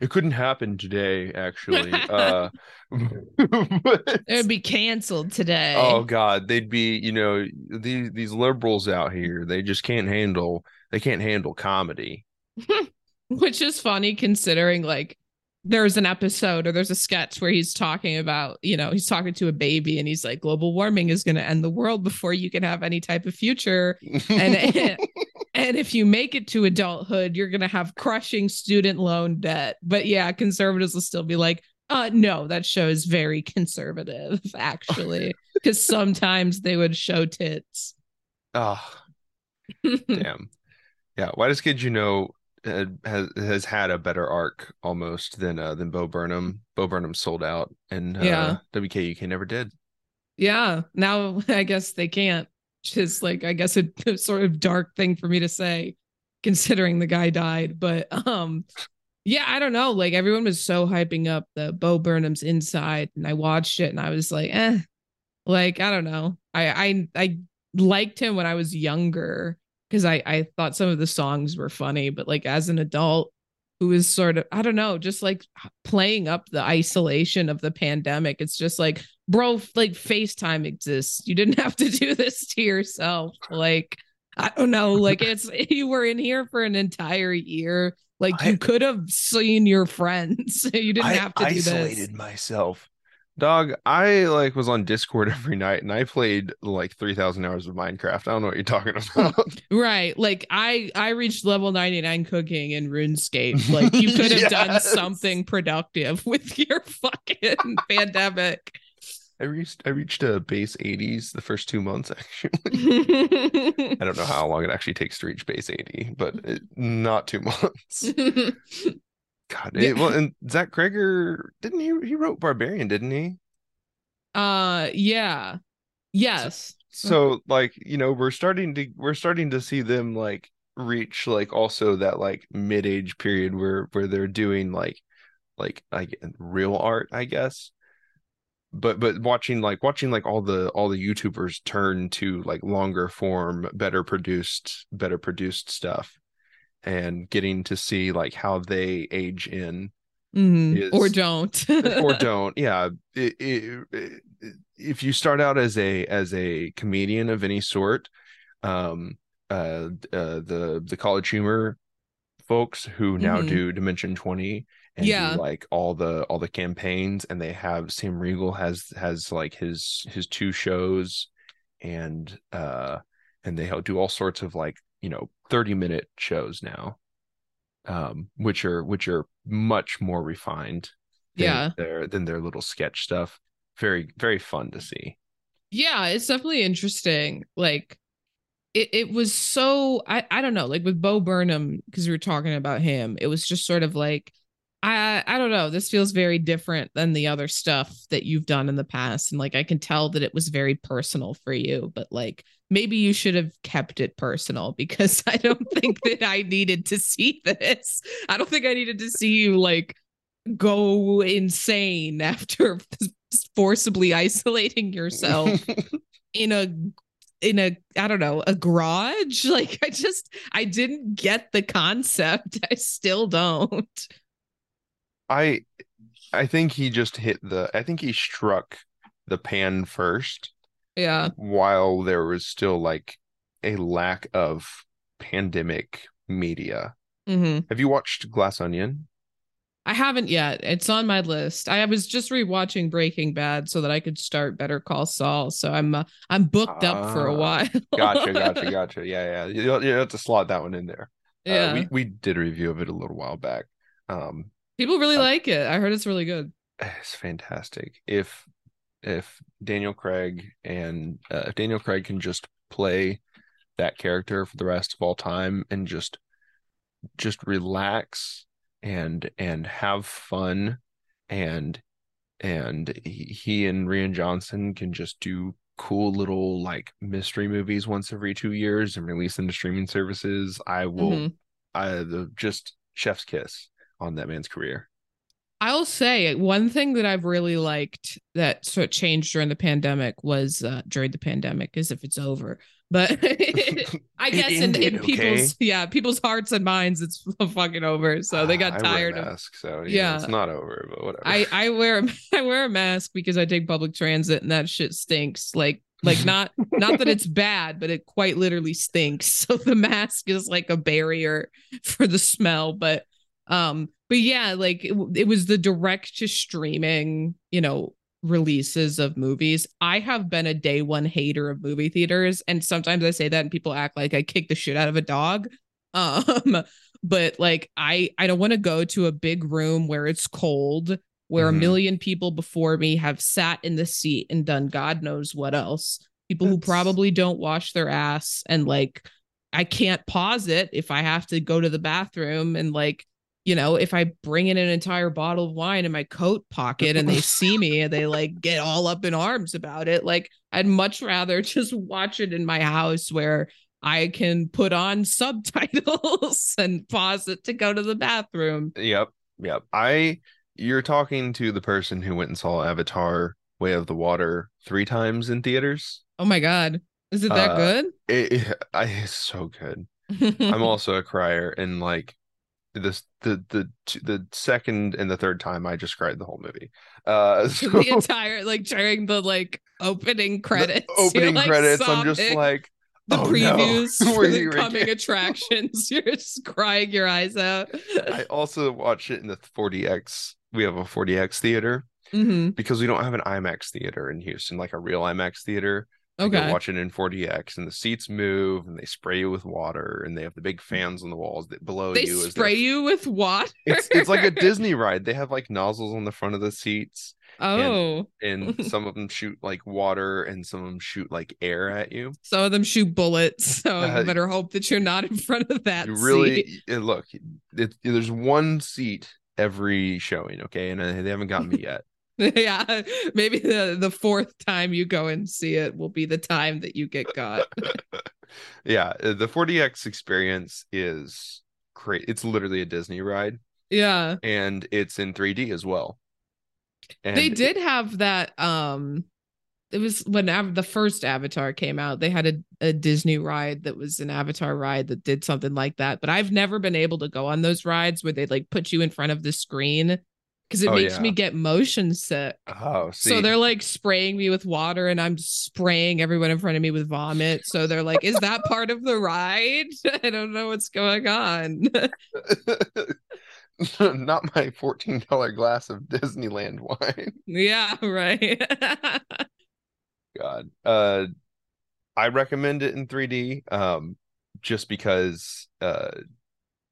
it couldn't happen today actually uh [laughs] [laughs] it would be canceled today oh god they'd be you know these these liberals out here they just can't handle they can't handle comedy [laughs] which is funny considering like there's an episode or there's a sketch where he's talking about, you know, he's talking to a baby and he's like, global warming is going to end the world before you can have any type of future. And, and if you make it to adulthood, you're going to have crushing student loan debt. But yeah, conservatives will still be like, uh, no, that show is very conservative, [laughs] actually, because sometimes they would show tits. Oh, [laughs] damn. Yeah. Whitest Kids You Know has has had a better arc almost than uh, than Bo Burnham. Bo Burnham sold out, and uh, yeah, WKUK never did. Yeah, now [laughs] I guess they can't. Just like I guess a, a sort of dark thing for me to say, considering the guy died. But um, yeah, I don't know. Like everyone was so hyping up the Bo Burnham's Inside, and I watched it, and I was like, eh, like I don't know. I I I liked him when I was younger because I I thought some of the songs were funny, but like as an adult who is sort of I don't know, just like playing up the isolation of the pandemic, it's just like, bro, like FaceTime exists. You didn't [laughs] have to do this to yourself. Like I don't know, [laughs] like it's you were in here for an entire year. Like you could have seen your friends. [laughs] you didn't I have to do this. isolated myself. Dog, I like was on Discord [laughs] every night and I played like 3000 hours of Minecraft. I don't know what you're talking [laughs] about. right. Like I I reached level 99 cooking in RuneScape. [laughs] Like you could have yes. done something productive with your fucking pandemic. I reached I reached a base 80s the first 2 months actually. I don't know how long it actually takes to reach base 80, but it, not 2 months. God, it, well, and Zach Cregger didn't he? He wrote Barbarian, didn't he? Uh, yeah, yes. So, so, like, you know, we're starting to we're starting to see them like reach like also that like mid age period where where they're doing like like like real art, I guess. But but watching like watching like all the all the YouTubers turn to like longer form, better produced, better produced stuff and getting to see like how they age in mm-hmm. is, or don't [laughs] or don't yeah it, it, it, if you start out as a as a comedian of any sort um uh, uh the the college humor folks who now mm-hmm. do dimension 20 and yeah. like all the all the campaigns and they have sam riegel has has like his his two shows and uh and they do all sorts of like you know 30 minute shows now um which are which are much more refined than yeah their than their little sketch stuff very very fun to see yeah it's definitely interesting like it, it was so I, I don't know like with bo burnham because we were talking about him it was just sort of like I I don't know. This feels very different than the other stuff that you've done in the past. And like I can tell that it was very personal for you, but like maybe you should have kept it personal because [laughs] I don't think that I needed to see this. I don't think I needed to see you like go insane after [laughs] forcibly isolating yourself [laughs] in a in a I don't know, a garage. Like I just I didn't get the concept. I still don't. I I think he just hit the I think he struck the pan first. Yeah. While there was still like a lack of pandemic media. Mm-hmm. Have you watched Glass Onion? I haven't yet. It's on my list. I was just rewatching Breaking Bad so that I could start Better Call Saul. So I'm uh, I'm booked uh, up for a ah, while. gotcha, gotcha, [laughs] gotcha. Yeah, yeah. You, have to slot that one in there. Yeah, uh, we we did a review of it a little while back. Um, people really uh, like it. I heard it's really good. [sighs] It's fantastic. If if Daniel Craig and uh, if Daniel Craig can just play that character for the rest of all time and just just relax and and have fun and and he, he and Rian Johnson can just do cool little like mystery movies once every two years and release them to streaming services. I will mm-hmm. I the just chef's kiss on that man's career. I'll say one thing that I've really liked that sort of changed during the pandemic was uh, during the pandemic is if it's over but [laughs] I [laughs] guess in, in, in people's okay. yeah people's hearts and minds it's [laughs] fucking over. So they got tired of mask, so yeah, yeah, it's not over, but whatever. I I wear I wear a mask because I take public transit and that shit stinks. Like like not not that it's bad, but it quite literally stinks. So the mask is like a barrier for the smell, but um but yeah, like it, it was the direct to streaming, you know, releases of movies. I have been a day one hater of movie theaters, and sometimes I say that and people act like I kick the shit out of a dog. [laughs] Um, but like I I don't want to go to a big room where it's cold, where mm-hmm. a million people before me have sat in the seat and done God knows what else. People That's... who probably don't wash their ass and like I can't pause it if I have to go to the bathroom and like you know, if I bring in an entire bottle of wine in my coat pocket and they [laughs] see me and they like get all up in arms about it, like I'd much rather [laughs] just watch it in my house where I can put on [laughs] subtitles and pause it to go to the bathroom. Yep. Yep. I you're talking to the person who went and saw Avatar Way of the Water three times in theaters. Oh my god. Is it that uh, good? It, it, I, it's so good. I'm also a crier and like this the the the second and the third time I just cried the whole movie. Uh, [laughs] so, the entire like during the like opening credits, opening like, credits, I'm just like the oh, previews [laughs] no. for the coming attractions. [laughs] You're just crying your eyes out. I also watched it in the 4DX. We have a 4DX theater mm-hmm. because we don't have an IMAX theater in Houston, like a real IMAX theater. Okay. watch it in 4DX, and the seats move, and they spray you with water, and they have the big fans on the walls that below they you. They spray you with water. It's it's like a [laughs] Disney ride. They have like nozzles on the front of the seats. Oh. And, and [laughs] some of them shoot like water, and some of them shoot like air at you. Some of them shoot bullets. [laughs] So uh, you better hope that you're not in front of that. Really, look, it, there's one seat every showing, okay, and uh, they haven't got me yet. [laughs] yeah, maybe the the fourth time you go and see it will be the time that you get got. [laughs] yeah, uh, the 4DX experience is great. It's literally a Disney ride. Yeah. And it's in 3D as well. And they did it, have that um it was when Av- the first Avatar came out, they had a, a Disney ride that was an Avatar ride that did something like that. But I've never been able to go on those rides where they like put you in front of the screen because it oh, makes yeah. me get motion sick. Oh, see. so they're like spraying me with water, and I'm spraying everyone in front of me with vomit. So they're like, "Is that part of the ride?" [laughs] I don't know what's going on. [laughs] Not my fourteen dollar glass of Disneyland wine. [laughs] Yeah, right. God, uh, I recommend it in 3D. Um, just because uh,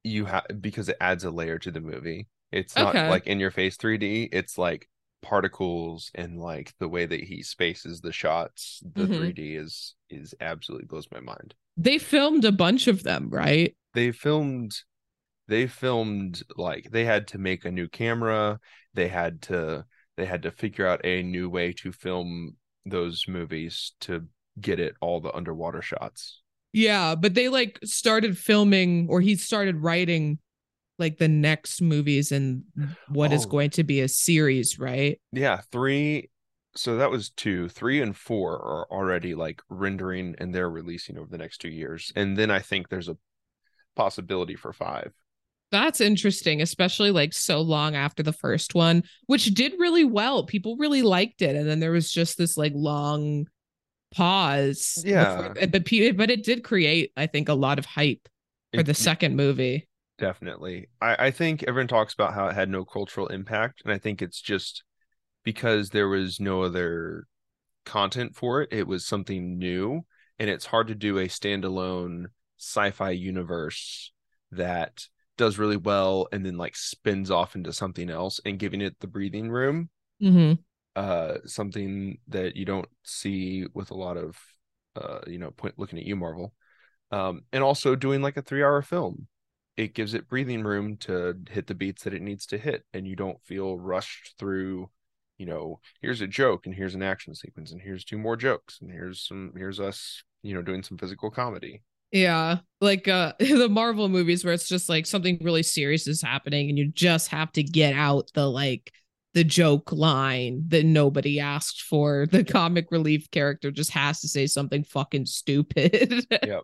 you have because it adds a layer to the movie. It's not okay. like in your face 3D. It's like particles and like the way that he spaces the shots. The mm-hmm. 3D is is absolutely blows my mind. They filmed a bunch of them, right? They filmed they filmed like they had to make a new camera. They had to they had to figure out a new way to film those movies to get it all the underwater shots. Yeah, but they like started filming or he started writing like the next movies and what is Oh. going to be a series, right? Yeah, three. So that was two. Three and four are already like rendering and they're releasing over the next two years. And then I think there's a possibility for five. That's interesting, especially like so long after the first one, which did really well. People really liked it, and then there was just this like long pause. Yeah. before- but but it did create, I think, a lot of hype for It- the second movie. Definitely. I, I think everyone talks about how it had no cultural impact, and I think it's just because there was no other content for it. It was something new, and it's hard to do a standalone sci-fi universe that does really well and then like spins off into something else and giving it the breathing room. Mm-hmm. Uh something that you don't see with a lot of uh you know point looking at you Marvel. Um and also doing like a 3-hour film it gives it breathing room to hit the beats that it needs to hit and you don't feel rushed through you know here's a joke and here's an action sequence and here's two more jokes and here's some here's us you know doing some physical comedy Yeah, like uh [laughs] the Marvel movies where it's just like something really serious is happening and you just have to get out the like the joke line that nobody asked for. [laughs] The comic relief character just has to say something fucking stupid. [laughs] yep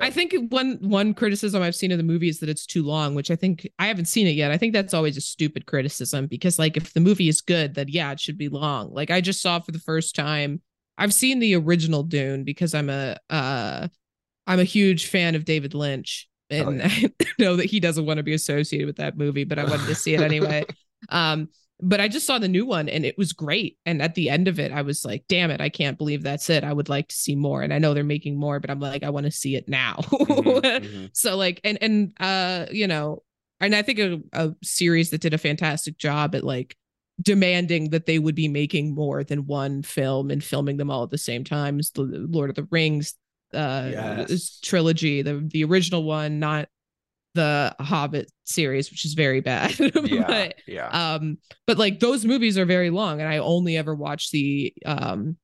I think one one criticism I've seen of the movie is that it's too long, which I think I haven't seen it yet. I think that's always a stupid criticism because like if the movie is good, then yeah, it should be long. Like I just saw for the first time. I've seen the original Dune because I'm a uh I'm a huge fan of David Lynch. And Oh, yeah. [laughs] I know that he doesn't want to be associated with that movie, but I wanted to see it anyway. [laughs] Um, but I just saw the new one and it was great. And at the end of it, I was like, damn it, I can't believe that's it. I would like to see more. And I know they're making more, but I'm like, I want to see it now. Mhm, [laughs] mhm. so like and and uh, you know, and I think a, a series that did a fantastic job at like demanding that they would be making more than one film and filming them all at the same time is the Lord of the Rings uh Yes. trilogy, the the original one, not the Hobbit series, which is very bad. [laughs] yeah but yeah um but like those movies are very long and i only ever watch the um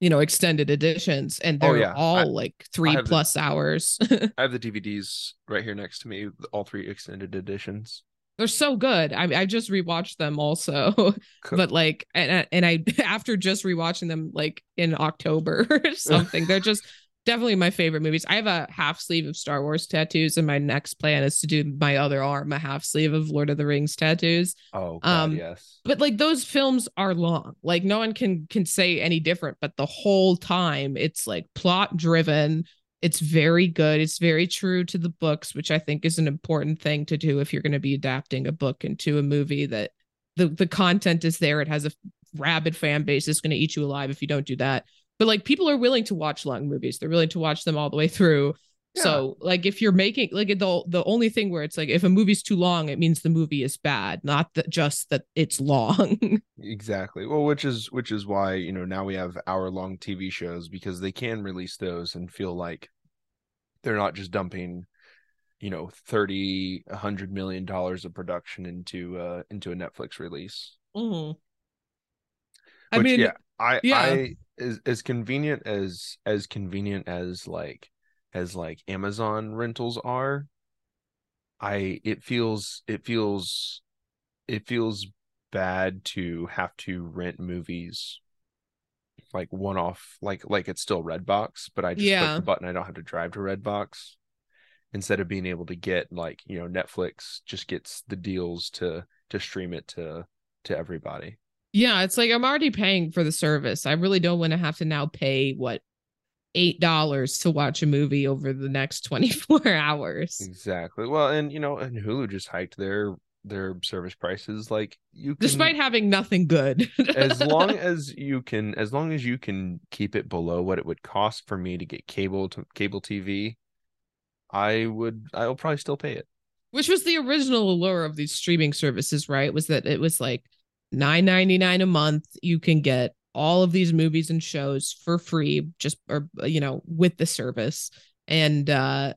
you know extended editions and Oh, they're yeah. all I- like three have the- plus hours [laughs] I have the DVDs right here next to me, all three extended editions. they're so good i i just rewatched them also [laughs] Cool. but like and, and i after just rewatching them like in october or something they're just definitely my favorite movies. I have a half sleeve of star wars tattoos and my next plan is to do my other arm a half sleeve of lord of the rings tattoos. Oh God, Um, yes. but like those films are long. Like no one can can say any different but the whole time it's like plot driven it's very good. It's very true to the books which i think is an important thing to do if you're going to be adapting a book into a movie that the the content is there. It has a rabid fan base. It's going to eat you alive if you don't do that but like people are willing to watch long movies they're willing to watch them all the way through so like if you're making like the the only thing where it's like if a movie's too long, it means the movie is bad, not that just that it's long. [laughs] Exactly. Well, which is which is why, you know, now we have hour long TV shows because they can release those and feel like they're not just dumping, you know, 30, a hundred million dollars of production into uh into a Netflix release. I Which, mean, yeah, I yeah. I as as convenient as as convenient as like as like Amazon rentals are, I it feels it feels it feels bad to have to rent movies like one off like like it's still Redbox, but I just Yeah. click the button. I don't have to drive to Redbox instead of being able to get like you know Netflix just gets the deals to to stream it to to everybody. Yeah, it's like I'm already paying for the service. I really don't want to have to now pay what eight dollars to watch a movie over the next [laughs] 24 hours. Exactly. Well, and you know, and Hulu just hiked their their service prices. Like you can, Despite having nothing good. as long [laughs] as you can, as long as you can keep it below what it would cost for me to get cable to cable TV, I would. I will probably still pay it. which was the original allure of these streaming services, right? Was that it was like nine ninety nine a month. You can get all of these movies and shows for free, just or you know, with the service, and uh,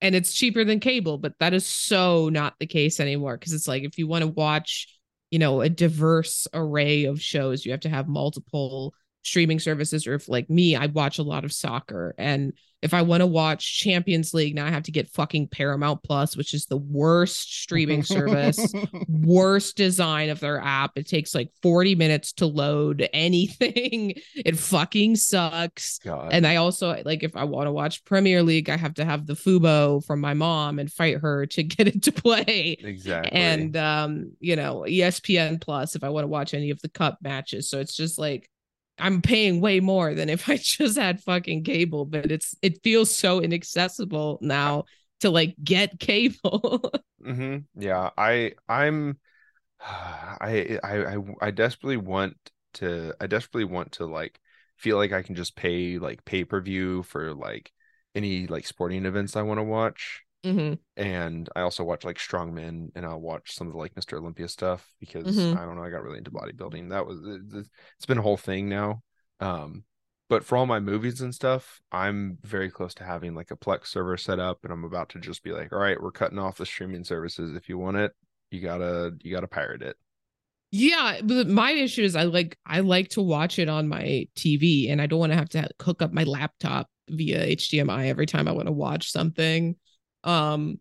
and it's cheaper than cable. But that is so not the case anymore because it's like if you want to watch, you know, a diverse array of shows, you have to have multiple streaming services or if like me i watch a lot of soccer. And if i want to watch champions league now i have to get fucking paramount plus which is the worst streaming service [laughs] worst design of their app. It takes like 40 minutes to load anything. [laughs] It fucking sucks. God. and i also like if i want to watch premier league i have to have the fubo from my mom and fight her to [laughs] get it to play. Exactly. and um you know espn plus if i want to watch any of the cup matches. So it's just like I'm paying way more than if [laughs] I just had fucking cable, but it's it feels so inaccessible now to like get cable. [laughs] hmm Yeah, I I'm [sighs] I I I I desperately want to I desperately want to like feel like I can just pay like pay-per-view for like any like sporting events I want to watch. Mhm. And I also watch like strongmen and I'll watch some of the like Mr. Olympia stuff because Mhm. I don't know, I got really into bodybuilding. That was it- it's been a whole thing now. Um but for all my movies and stuff, I'm very close to having like a Plex server set up and I'm about to just be like, all right, we're cutting off the streaming services. If you want it, you gotta you gotta pirate it. Yeah, but my issue is I like I like to watch it on my TV and I don't want to have to hook up my laptop via HDMI every time I want to watch something um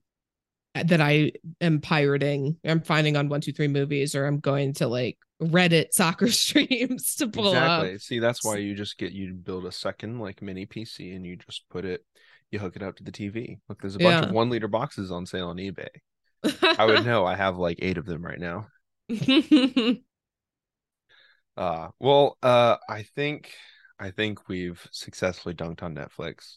that I am pirating. I'm finding on 123 movies or I'm going to like Reddit [laughs] soccer streams to pull exactly. up. See, that's why you just get you build a second like mini PC and you just put it, you hook it up to the TV. Look, there's a bunch of one liter boxes on sale on eBay. [laughs] I would know. I have like eight of them right now. [laughs] Uh well, uh I think I think we've successfully dunked on Netflix.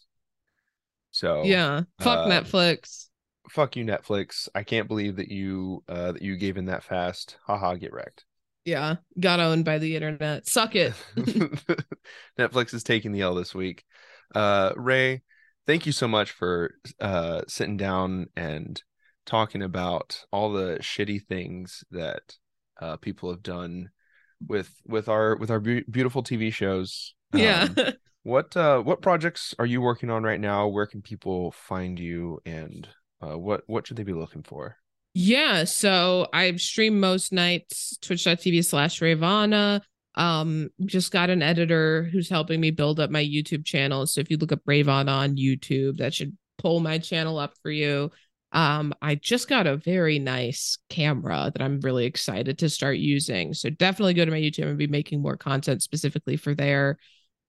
So yeah. Fuck uh, Netflix. fuck you, Netflix. I can't believe that you uh that you gave in that fast. Haha, get wrecked. Yeah. Got owned by the internet. Suck it. [laughs] Netflix is taking the L this week. Uh Ray, thank you so much for uh sitting down and talking about all the shitty things that uh people have done with with our with our beau- beautiful TV shows. yeah. [laughs] What uh what projects are you working on right now? Where can people find you and uh what what should they be looking for? Yeah, so I stream most nights, twitch.tv slash Ravana. Um, just got an editor who's helping me build up my YouTube channel. So if you look up Ravana on YouTube, that should pull my channel up for you. Um, I just got a very nice camera that I'm really excited to start using. So definitely go to my YouTube and be making more content specifically for there.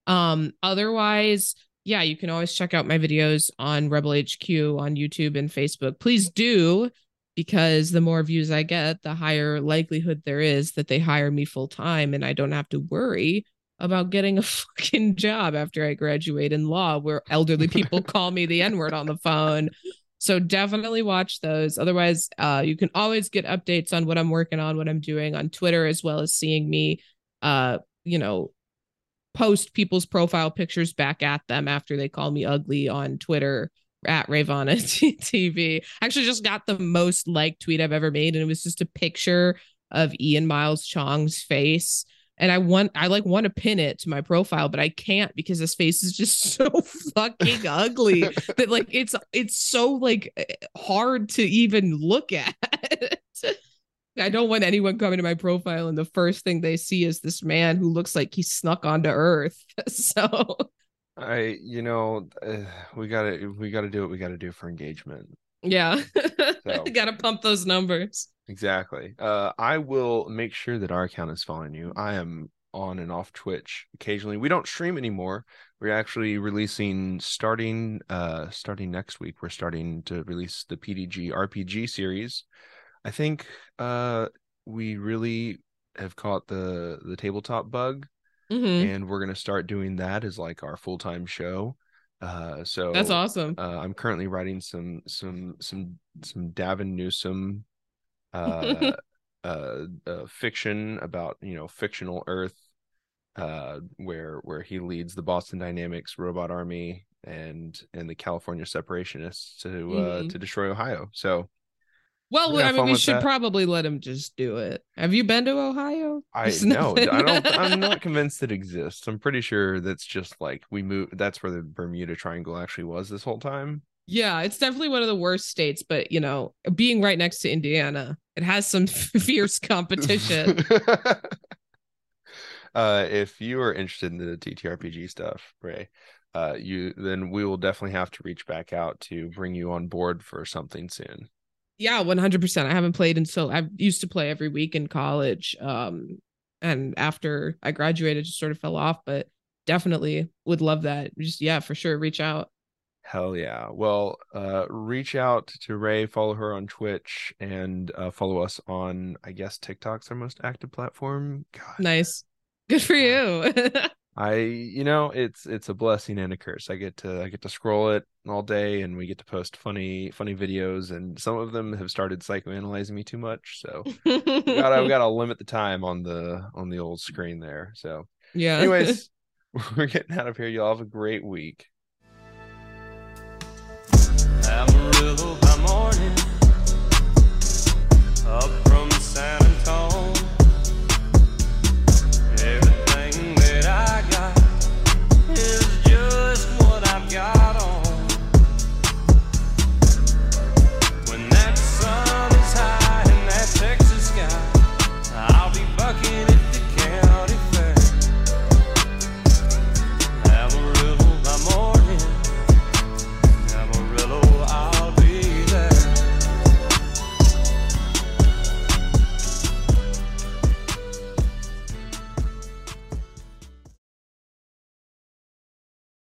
Um, otherwise, yeah, you can always check out my videos on Rebel HQ on YouTube and Facebook. Please do because the more views I get, the higher likelihood there is that they hire me full time and I don't have to worry about getting a [laughs] fucking job after I graduate in law where elderly [laughs] people call me the N-word on the phone. So definitely watch those. Otherwise, uh, you can always get updates on what I'm working on, what I'm doing on Twitter, as well as seeing me uh, you know, post people's profile pictures back at them after they call me ugly on Twitter at Ravana [laughs] TV. I actually just got the most liked tweet I've ever made, and it was just a picture of Ian Miles Chong's face. And I want I like want to pin it to my profile, but I can't because his face is just [laughs] so fucking ugly [laughs] that like it's it's so like eh, hard to even look at. I don't want anyone coming to my profile and the first thing they see is this man who looks like he snuck onto Earth. [laughs] So I you know uh, we gotta we gotta do what we gotta do for engagement. yeah, [laughs] So- gotta pump those numbers. Exactly. Uh, I will make sure that our account is following you. I am on and off Twitch occasionally. We don't stream anymore. We're actually releasing starting uh starting next week. We're starting to release the PDG RPG series. I think uh we really have caught the the tabletop bug Mhm. and we're gonna start doing that as like our full time show. Uh, so That's awesome. uh, I'm currently writing some some some some Gavin Newsom uh, [laughs] uh, uh, fiction about you know fictional Earth, uh, where where he leads the Boston Dynamics robot army and and the California separationists to uh, Mhm. to destroy Ohio. So Well, I mean, we should that. probably let him just do it. Have you been to Ohio? I know. I don't. I'm [laughs] not convinced it exists. I'm pretty sure that's just like we move. That's where the Bermuda Triangle actually was this whole time. Yeah, it's definitely one of the worst states, but you know, being right next to Indiana, it has some [laughs] fierce competition. [laughs] uh, if you are interested in the TTRPG stuff, Ray, uh, you then we will definitely have to reach back out to bring you on board for something soon. Yeah, one hundred percent. I haven't played in so I used to play every week in college, um, and after I graduated, just sort of fell off. But definitely would love that. Just yeah, for sure. Reach out. Hell yeah. Well, uh, reach out to Ray, follow her on Twitch, and uh, follow us on, I guess, TikTok's our most active platform. God. Nice. Good for you. [laughs] I, you know, it's it's a blessing and a curse. I get to I get to scroll it all day, and we get to post funny funny videos, and some of them have started psychoanalyzing me too much. So, got I've got to limit the time on the on the old screen there. So, yeah. [laughs] Anyways, [laughs] we're getting out of here. Y'all have a great week. Amarillo by morning.